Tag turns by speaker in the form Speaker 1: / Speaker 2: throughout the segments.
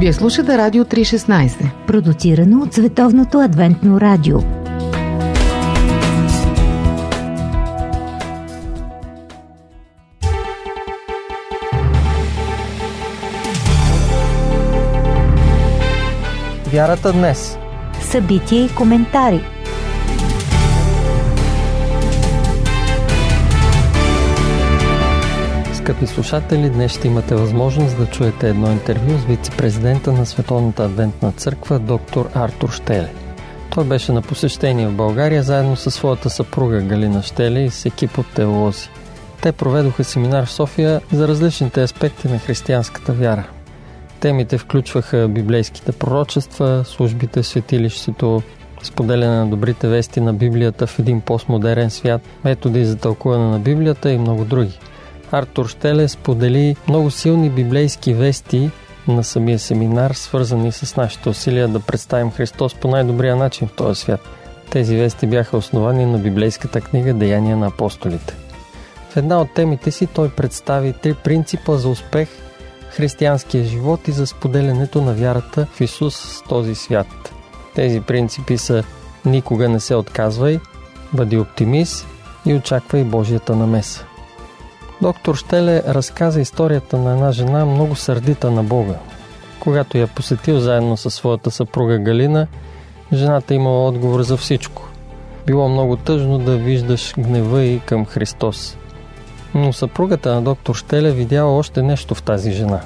Speaker 1: Вие слушате Радио 316,
Speaker 2: продуцирано от Световното адвентно радио.
Speaker 3: Вярата днес.
Speaker 2: Събития и коментари –
Speaker 3: Скъпи слушатели, днес ще имате възможност да чуете едно интервю с вице-президента на Световната адвентна църква, доктор Артур Штеле. Той беше на посещение в България заедно със своята съпруга Галина Штеле и с екип от теолози. Те проведоха семинар в София за различните аспекти на християнската вяра. Темите включваха библейските пророчества, службите в светилището, споделяне на добрите вести на Библията в един постмодерен свят, методи за тълкуване на Библията и много други. Артур Штеле сподели много силни библейски вести на самия семинар, свързани с нашите усилия да представим Христос по най-добрия начин в този свят. Тези вести бяха основани на библейската книга Деяния на апостолите. В една от темите си той представи три принципа за успех в християнския живот и за споделянето на вярата в Исус с този свят. Тези принципи са никога не се отказвай, бъди оптимист и очаквай Божията намеса. Доктор Штеле разказа историята на една жена много сърдита на Бога. Когато я посетил заедно със своята съпруга Галина, жената имала отговор за всичко. Било много тъжно да виждаш гнева и към Христос. Но съпругата на доктор Штеле видяла още нещо в тази жена.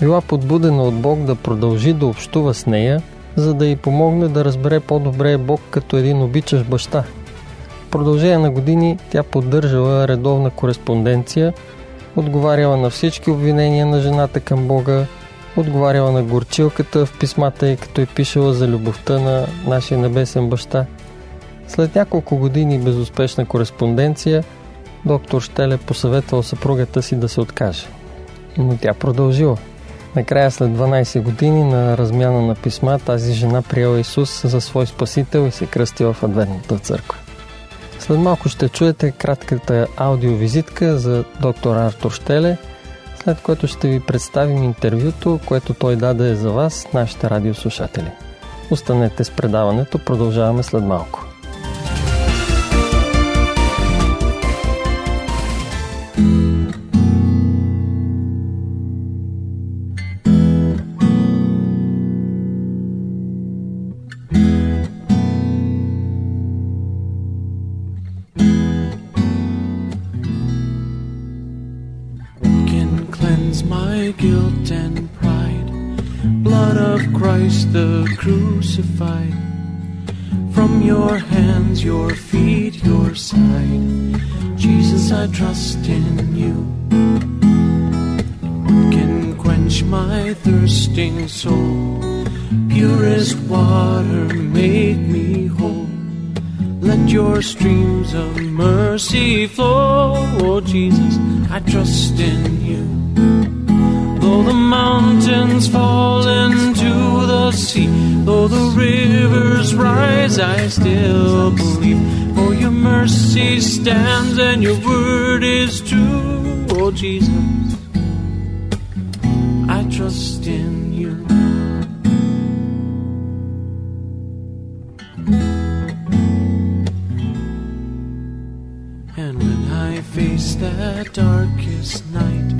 Speaker 3: Била подбудена от Бог да продължи да общува с нея, за да й помогне да разбере по-добре Бог като един обичаш баща – продължение на години тя поддържала редовна кореспонденция, отговаряла на всички обвинения на жената към Бога, отговаряла на горчилката в писмата и като е пишела за любовта на нашия небесен баща. След няколко години безуспешна кореспонденция, доктор Штеле посъветвал съпругата си да се откаже. Но тя продължила. Накрая след 12 години на размяна на писма тази жена приела Исус за свой спасител и се кръстила в Адвентната църква. След малко ще чуете кратката аудиовизитка за доктор Артур Штеле, след което ще ви представим интервюто, което той даде за вас, нашите радиослушатели. Останете с предаването, продължаваме след малко. Crucified. From your hands, your feet, your side. Jesus, I trust in you. Can quench my thirsting soul? Purest water, make me whole. Let your streams of mercy flow. Oh, Jesus, I trust in you. Though the mountains fall into the sea, though the rivers rise, I still believe. For your mercy stands and your word is true, oh Jesus. I trust in you. And when I face that darkest night,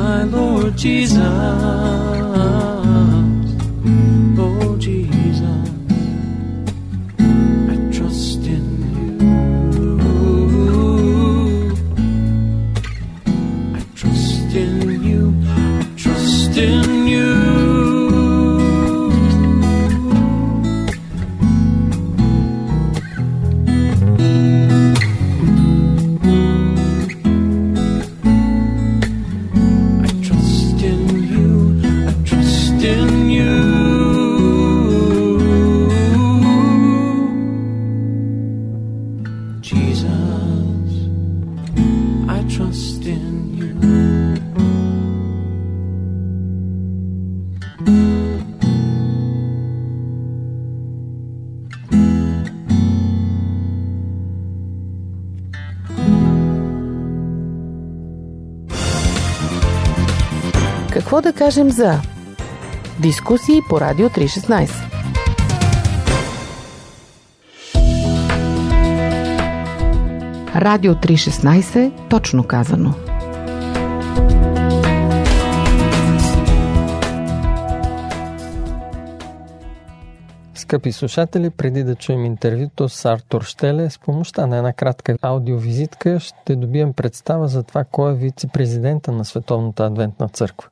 Speaker 3: my Lord Jesus.
Speaker 1: Кажем за дискусии по Радио 316? Радио 316, точно казано.
Speaker 3: Скъпи слушатели, преди да чуем интервюто с Артур Штеле, с помощта на една кратка аудиовизитка ще добием представа за това кой е вице-президента на Световната адвентна църква.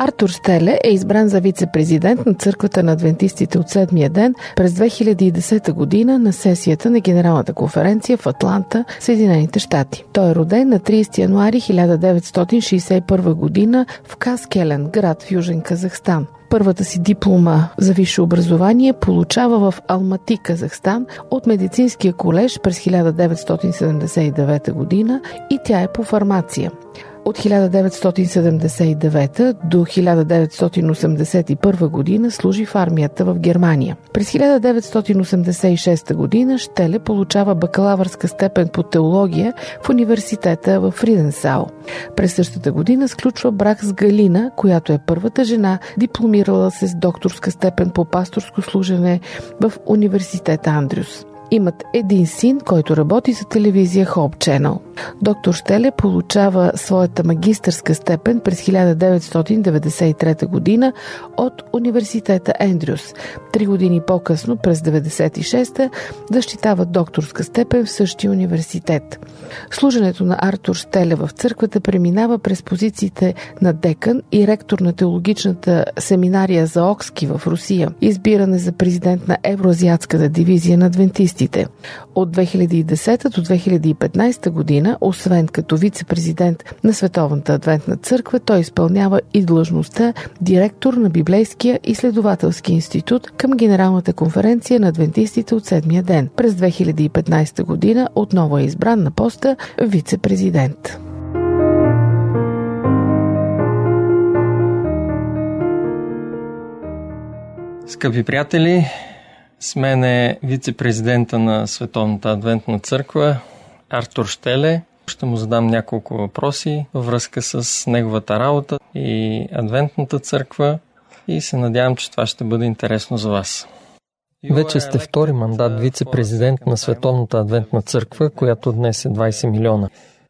Speaker 1: Артур Стеле е избран за вице-президент на църквата на адвентистите от седмия ден през 2010 година на сесията на Генералната конференция в Атланта, Съединените щати. Той е роден на 30 януари 1961 година в Каскелен, град в Южен Казахстан. Първата си диплома за висше образование получава в Алмати, Казахстан от медицинския колеж през 1979 година и тя е по фармация. От 1979 до 1981 година служи в армията в Германия. През 1986 година Штеле получава бакалавърска степен по теология в университета в Фриденсау. През същата година сключва брак с Галина, която е първата жена, дипломирала се с докторска степен по пасторско служене в университета Андрюс. Имат един син, който работи за телевизия Hope Channel. Доктор Штеле получава своята магистърска степен през 1993 година от университета Ендрюс. Три години по-късно, през 1996, защитава докторска степен в същия университет. Служенето на Артур Штеле в църквата преминава през позициите на декан и ректор на теологичната семинария за Окски в Русия, избиране за президент на Евроазиатската дивизия на адвентистите. От 2010 до 2015 година, освен като вице-президент на Световната адвентна църква, той изпълнява и длъжността директор на Библейския изследователски институт към Генералната конференция на адвентистите от седмия ден. През 2015 година отново е избран на поста вице-президент.
Speaker 3: Скъпи приятели, с мен е вице-президента на Световната адвентна църква Артур Штеле. Ще му задам няколко въпроси във връзка с неговата работа и адвентната църква и се надявам, че това ще бъде интересно за вас. Вече сте втори мандат вице-президент на Световната адвентна църква, която днес е 20 милиона.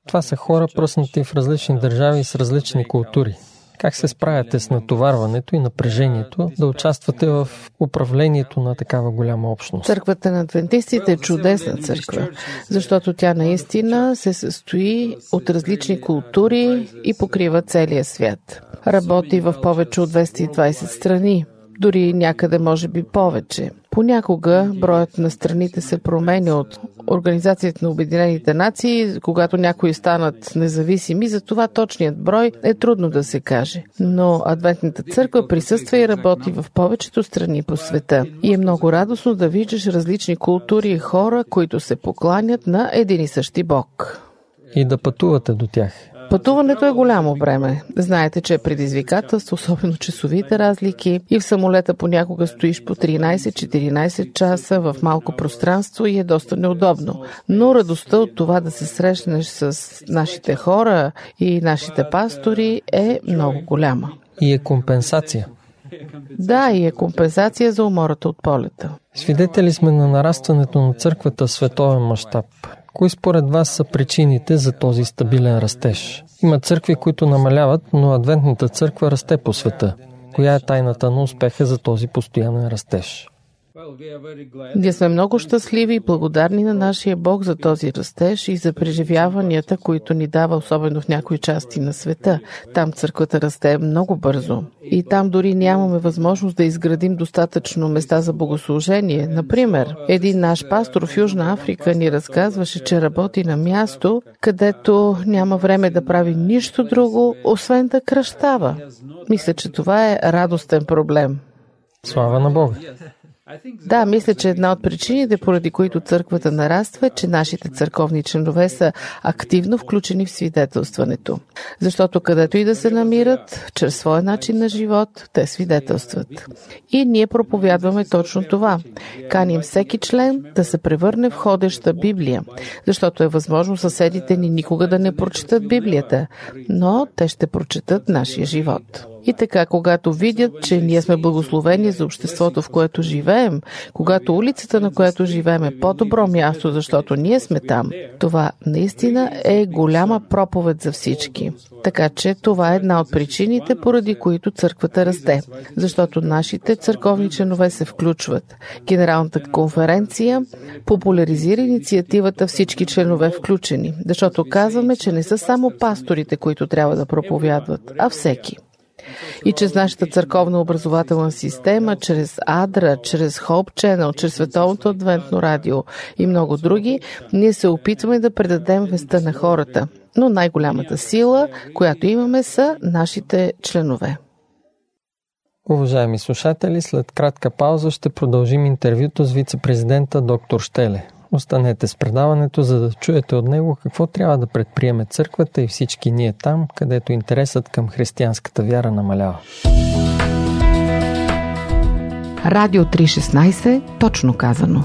Speaker 3: Това са хора пръснати в различни държави с различни култури. Как се справяте с натоварването и напрежението да участвате в управлението на такава голяма общност?
Speaker 1: Църквата на адвентистите е чудесна църква, защото тя наистина се състои от различни култури и покрива целия свят. Работи в повече от 220 страни дори някъде може би повече. Понякога броят на страните се променя от Организацията на Обединените нации, когато някои станат независими, за това точният брой е трудно да се каже. Но Адвентната църква присъства и работи в повечето страни по света. И е много радостно да виждаш различни култури и хора, които се покланят на един и същи Бог.
Speaker 3: И да пътувате до тях.
Speaker 1: Пътуването е голямо време. Знаете, че е предизвикателство, особено часовите разлики. И в самолета понякога стоиш по 13-14 часа в малко пространство и е доста неудобно. Но радостта от това да се срещнеш с нашите хора и нашите пастори е много голяма.
Speaker 3: И е компенсация.
Speaker 1: Да, и е компенсация за умората от полета.
Speaker 3: Свидетели сме на нарастването на църквата в световен мащаб. Кои според вас са причините за този стабилен растеж? Има църкви, които намаляват, но Адвентната църква расте по света. Коя е тайната на успеха за този постоянен растеж?
Speaker 1: Ние сме много щастливи и благодарни на нашия Бог за този растеж и за преживяванията, които ни дава, особено в някои части на света. Там църквата расте много бързо. И там дори нямаме възможност да изградим достатъчно места за богослужение. Например, един наш пастор в Южна Африка ни разказваше, че работи на място, където няма време да прави нищо друго, освен да кръщава. Мисля, че това е радостен проблем.
Speaker 3: Слава на Бога!
Speaker 1: Да, мисля, че една от причините, поради които църквата нараства, е, че нашите църковни членове са активно включени в свидетелстването. Защото където и да се намират, чрез своя начин на живот, те свидетелстват. И ние проповядваме точно това. Каним всеки член да се превърне в ходеща Библия, защото е възможно съседите ни никога да не прочитат Библията, но те ще прочитат нашия живот. И така, когато видят, че ние сме благословени за обществото, в което живеем, когато улицата, на която живеем е по-добро място, защото ние сме там, това наистина е голяма проповед за всички. Така че това е една от причините, поради които църквата расте. Защото нашите църковни членове се включват. Генералната конференция популяризира инициативата всички членове включени, защото казваме, че не са само пасторите, които трябва да проповядват, а всеки и чрез нашата църковна образователна система, чрез Адра, чрез Hope Channel, чрез Световното адвентно радио и много други, ние се опитваме да предадем веста на хората. Но най-голямата сила, която имаме, са нашите членове.
Speaker 3: Уважаеми слушатели, след кратка пауза ще продължим интервюто с вице-президента доктор Штеле. Останете с предаването, за да чуете от него какво трябва да предприеме църквата и всички ние там, където интересът към християнската вяра намалява.
Speaker 1: Радио 316, точно казано.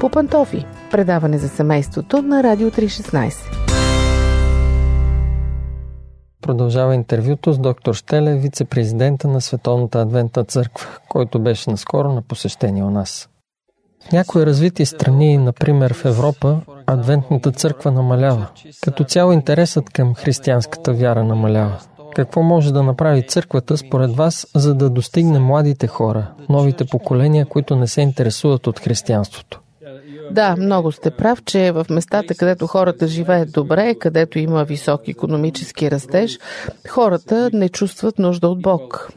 Speaker 1: По пантофи. Предаване за семейството на Радио 316.
Speaker 3: Продължава интервюто с доктор Штеле, вице-президента на Световната адвентна църква, който беше наскоро на посещение у нас. В някои развити страни, например в Европа, адвентната църква намалява. Като цяло интересът към християнската вяра намалява. Какво може да направи църквата според вас, за да достигне младите хора, новите поколения, които не се интересуват от християнството?
Speaker 1: Да, много сте прав, че в местата, където хората живеят добре, където има висок економически растеж, хората не чувстват нужда от Бог.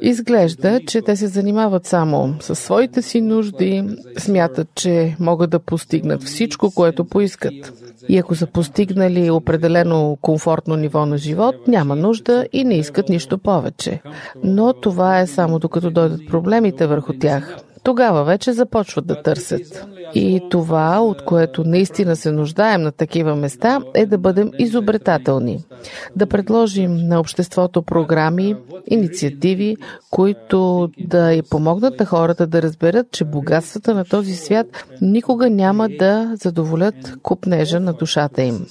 Speaker 1: Изглежда, че те се занимават само със своите си нужди, смятат, че могат да постигнат всичко, което поискат. И ако са постигнали определено комфортно ниво на живот, няма нужда и не искат нищо повече. Но това е само докато дойдат проблемите върху тях тогава вече започват да търсят. И това, от което наистина се нуждаем на такива места, е да бъдем изобретателни. Да предложим на обществото програми, инициативи, които да и помогнат на хората да разберат, че богатствата на този свят никога няма да задоволят купнежа на душата им.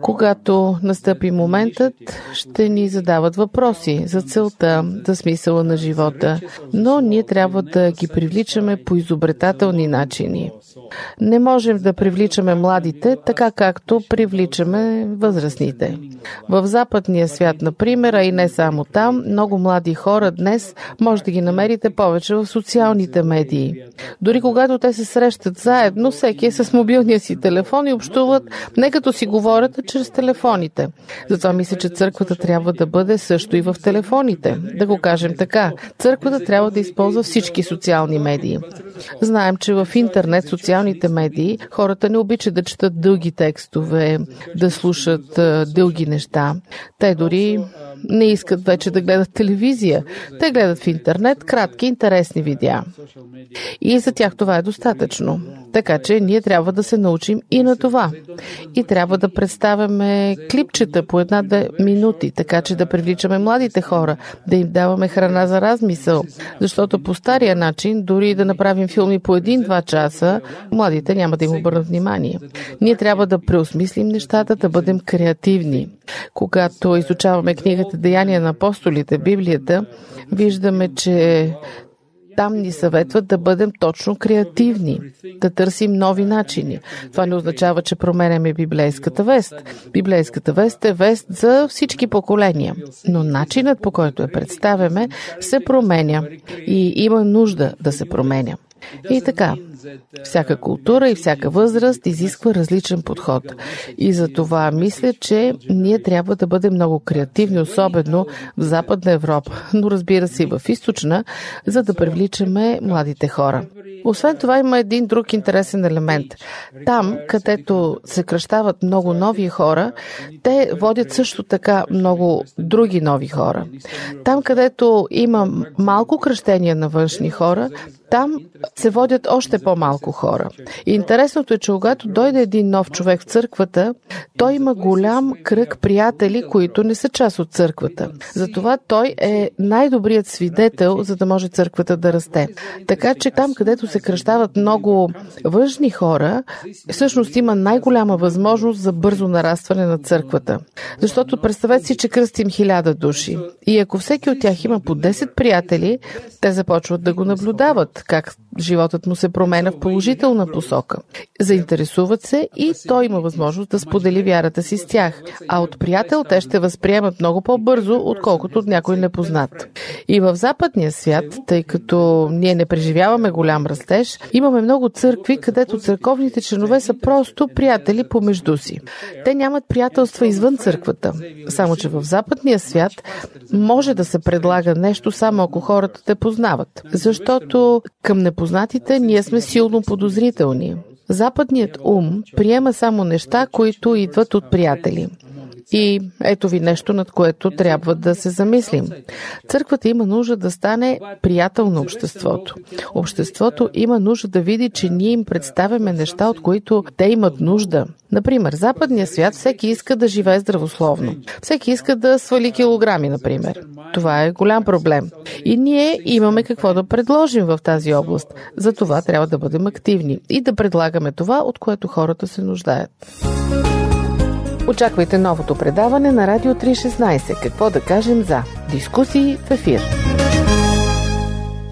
Speaker 1: Когато настъпи моментът, ще ни задават въпроси за целта, за смисъла на живота, но ние трябва да ги привличаме по изобретателни начини. Не можем да привличаме младите така както привличаме възрастните. В западния свят, например, а и не само там, много млади хора днес може да ги намерите повече в социалните медии. Дори когато те се срещат заедно, всеки е с мобилния си телефон и общуват не като си говорят, а чрез телефоните. Затова мисля, че църквата трябва да бъде също и в телефоните. Да го кажем така. Църквата трябва да използва всички социални медии. Знаем, че в интернет, социалните медии, хората не обичат да четат дълги текстове, да слушат дълги неща. Те дори не искат вече да гледат телевизия. Те гледат в интернет кратки, интересни видеа. И за тях това е достатъчно. Така че ние трябва да се научим и на това. И трябва да представяме клипчета по една-две минути, така че да привличаме младите хора, да им даваме храна за размисъл. Защото по стария начин, дори да направим филми по един-два часа, младите няма да им обърнат внимание. Ние трябва да преосмислим нещата, да бъдем креативни. Когато изучаваме книгата Деяния на апостолите, Библията, виждаме, че там ни съветват да бъдем точно креативни, да търсим нови начини. Това не означава, че променяме библейската вест. Библейската вест е вест за всички поколения, но начинът по който я представяме се променя и има нужда да се променя. И така, всяка култура и всяка възраст изисква различен подход. И за това мисля, че ние трябва да бъдем много креативни, особено в Западна Европа, но разбира се и в Източна, за да привличаме младите хора. Освен това има един друг интересен елемент. Там, където се кръщават много нови хора, те водят също така много други нови хора. Там, където има малко кръщения на външни хора, там се водят още по-малко хора. И интересното е, че когато дойде един нов човек в църквата, той има голям кръг приятели, които не са част от църквата. Затова той е най-добрият свидетел, за да може църквата да расте. Така че там, където се кръщават много външни хора, всъщност има най-голяма възможност за бързо нарастване на църквата. Защото представете си, че кръстим хиляда души. И ако всеки от тях има по 10 приятели, те започват да го наблюдават как животът му се променя в положителна посока. Заинтересуват се и той има възможност да сподели вярата си с тях. А от приятел те ще възприемат много по-бързо, отколкото от някой непознат. И в западния свят, тъй като ние не преживяваме голям растеж, имаме много църкви, където църковните членове са просто приятели помежду си. Те нямат приятелства извън църквата. Само, че в западния свят може да се предлага нещо само ако хората те познават. Защото към непознатите ние сме силно подозрителни. Западният ум приема само неща, които идват от приятели. И ето ви нещо, над което трябва да се замислим. Църквата има нужда да стане приятел на обществото. Обществото има нужда да види, че ние им представяме неща, от които те имат нужда. Например, западния свят всеки иска да живее здравословно. Всеки иска да свали килограми, например. Това е голям проблем. И ние имаме какво да предложим в тази област. За това трябва да бъдем активни и да предлагаме това, от което хората се нуждаят. Очаквайте новото предаване на Радио 316. Какво да кажем за дискусии в ефир.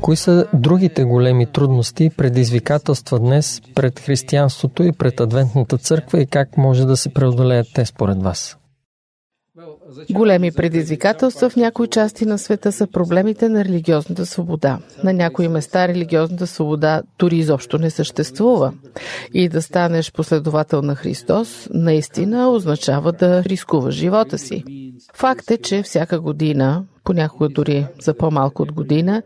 Speaker 3: Кои са другите големи трудности и предизвикателства днес пред християнството и пред Адвентната църква и как може да се преодолеят те според вас?
Speaker 1: Големи предизвикателства в някои части на света са проблемите на религиозната свобода. На някои места религиозната свобода дори изобщо не съществува. И да станеш последовател на Христос наистина означава да рискуваш живота си. Факт е, че всяка година, понякога дори за по-малко от година,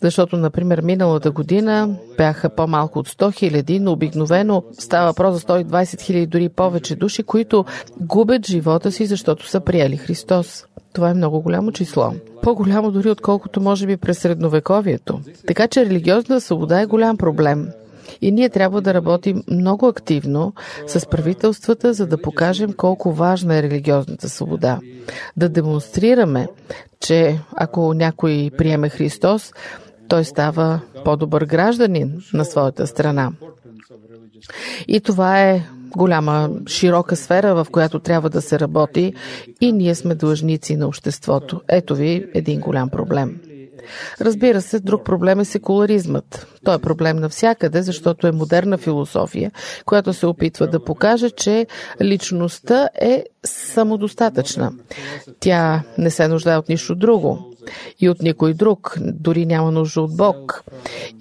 Speaker 1: защото, например, миналата година бяха по-малко от 100 хиляди, но обикновено става въпрос за 120 хиляди, дори повече души, които губят живота си, защото са приели Христос. Това е много голямо число. По-голямо дори отколкото може би през средновековието. Така че религиозна свобода е голям проблем. И ние трябва да работим много активно с правителствата, за да покажем колко важна е религиозната свобода. Да демонстрираме, че ако някой приеме Христос, той става по-добър гражданин на своята страна. И това е голяма, широка сфера, в която трябва да се работи и ние сме длъжници на обществото. Ето ви един голям проблем. Разбира се, друг проблем е секуларизмът. Той е проблем навсякъде, защото е модерна философия, която се опитва да покаже, че личността е самодостатъчна. Тя не се нуждае от нищо друго и от никой друг, дори няма нужда от Бог.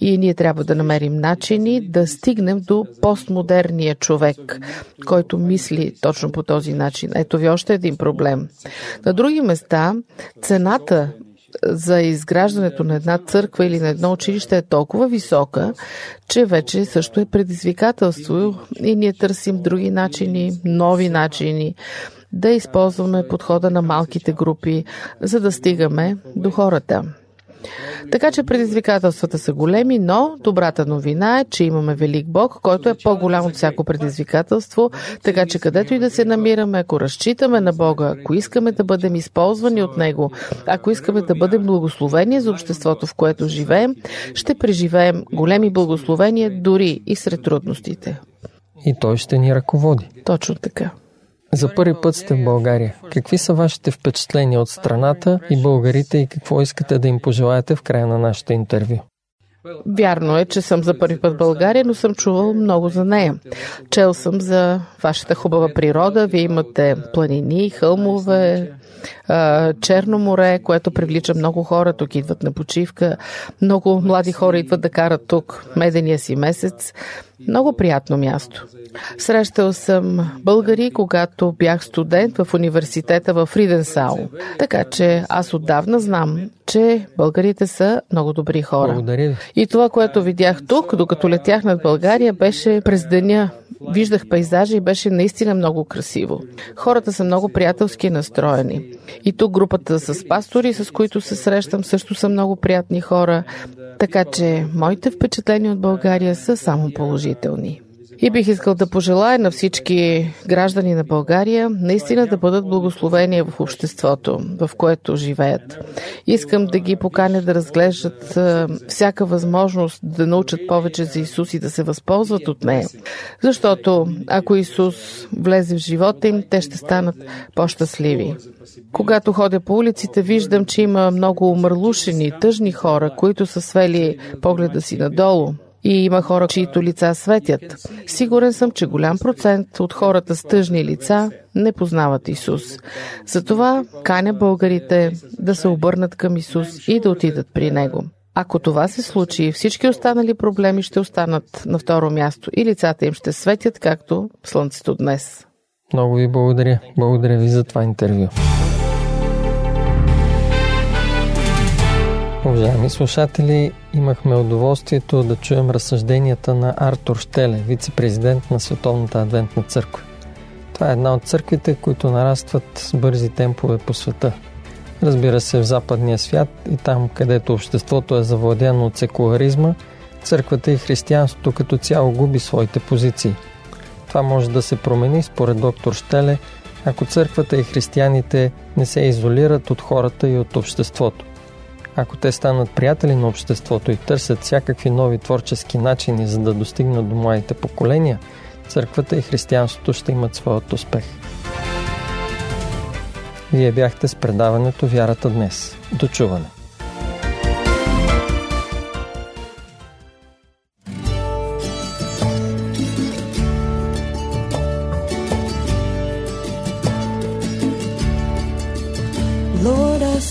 Speaker 1: И ние трябва да намерим начини да стигнем до постмодерния човек, който мисли точно по този начин. Ето ви още един проблем. На други места цената за изграждането на една църква или на едно училище е толкова висока, че вече също е предизвикателство и ние търсим други начини, нови начини да използваме подхода на малките групи, за да стигаме до хората. Така че предизвикателствата са големи, но добрата новина е, че имаме велик Бог, който е по-голям от всяко предизвикателство, така че където и да се намираме, ако разчитаме на Бога, ако искаме да бъдем използвани от Него, ако искаме да бъдем благословени за обществото, в което живеем, ще преживеем големи благословения дори и сред трудностите.
Speaker 3: И Той ще ни ръководи.
Speaker 1: Точно така.
Speaker 3: За първи път сте в България. Какви са вашите впечатления от страната и българите и какво искате да им пожелаете в края на нашето интервю?
Speaker 1: Вярно е, че съм за първи път в България, но съм чувал много за нея. Чел съм за вашата хубава природа. Вие имате планини, хълмове, Черно море, което привлича много хора. Тук идват на почивка. Много млади хора идват да карат тук медения си месец. Много приятно място. Срещал съм българи, когато бях студент в университета в Риденсао. Така че аз отдавна знам, че българите са много добри хора.
Speaker 4: Благодаря.
Speaker 1: И това, което видях тук, докато летях над България, беше през деня. Виждах пейзажа и беше наистина много красиво. Хората са много приятелски настроени. И тук групата с пастори, с които се срещам, също са много приятни хора. Така че моите впечатления от България са само положителни. И бих искал да пожелая на всички граждани на България наистина да бъдат благословени в обществото, в което живеят. Искам да ги поканя да разглеждат всяка възможност да научат повече за Исус и да се възползват от нея. Защото ако Исус влезе в живота им, те ще станат по-щастливи. Когато ходя по улиците, виждам, че има много умърлушени, тъжни хора, които са свели погледа си надолу, и има хора, чието лица светят. Сигурен съм, че голям процент от хората с тъжни лица не познават Исус. Затова каня българите да се обърнат към Исус и да отидат при Него. Ако това се случи, всички останали проблеми ще останат на второ място и лицата им ще светят както слънцето днес.
Speaker 4: Много ви благодаря. Благодаря ви за това интервю. Уважаеми слушатели, имахме удоволствието да чуем разсъжденията на Артур Штеле, вице-президент на Световната адвентна църква. Това е една от църквите, които нарастват с бързи темпове по света. Разбира се, в западния свят и там, където обществото е завладено от секуларизма, църквата и християнството като цяло губи своите позиции. Това може да се промени, според доктор Штеле, ако църквата и християните не се изолират от хората и от обществото. Ако те станат приятели на обществото и търсят всякакви нови творчески начини, за да достигнат до младите поколения, църквата и християнството ще имат своят успех. Вие бяхте с предаването Вярата днес. До чуване!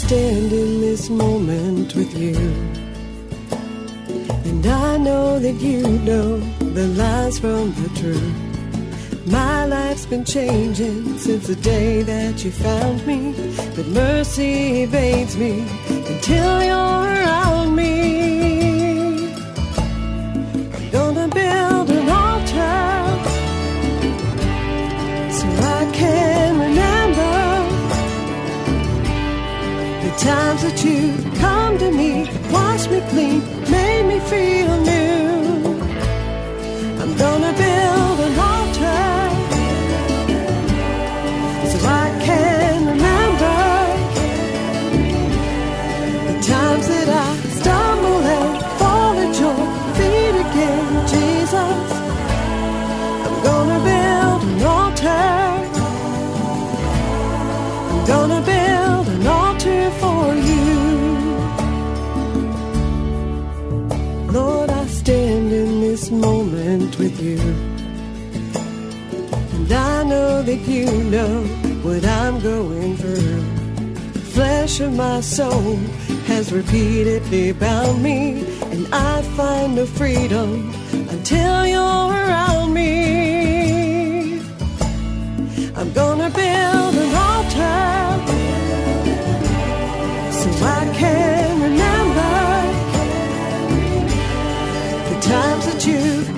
Speaker 4: stand in this moment with you. And I know that you know the lies from the truth. My life's been changing since the day that you found me. But mercy evades me until you're around me. Times that you come to me, wash me clean, made me feel new. I'm gonna build an altar so I can remember the times that I stumble and fall at your feet again, Jesus. I'm gonna build an altar. I'm gonna build that you know what I'm going through. Flesh of my soul has repeatedly bound me, and I find no freedom until you're around me. I'm gonna build an altar so I can remember the times that you've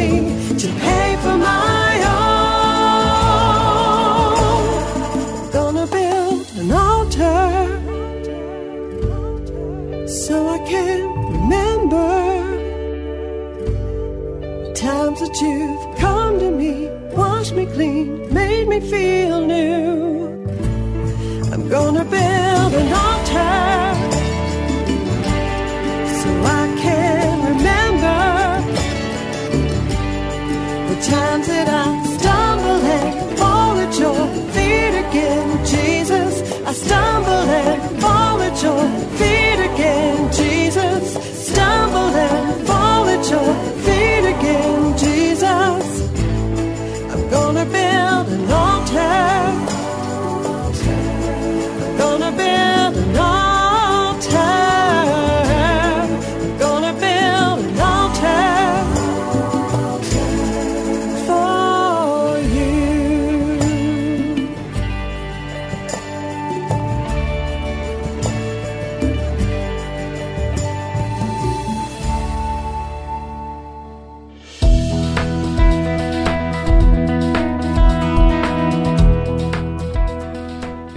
Speaker 4: me to pay for my own. Gonna build an altar so I can remember times that you've come to me, washed me clean, made me feel new. I'm gonna build an altar. Times that I stumble and fall at your feet again, Jesus. I stumble and fall at your feet again, Jesus. Stumble and fall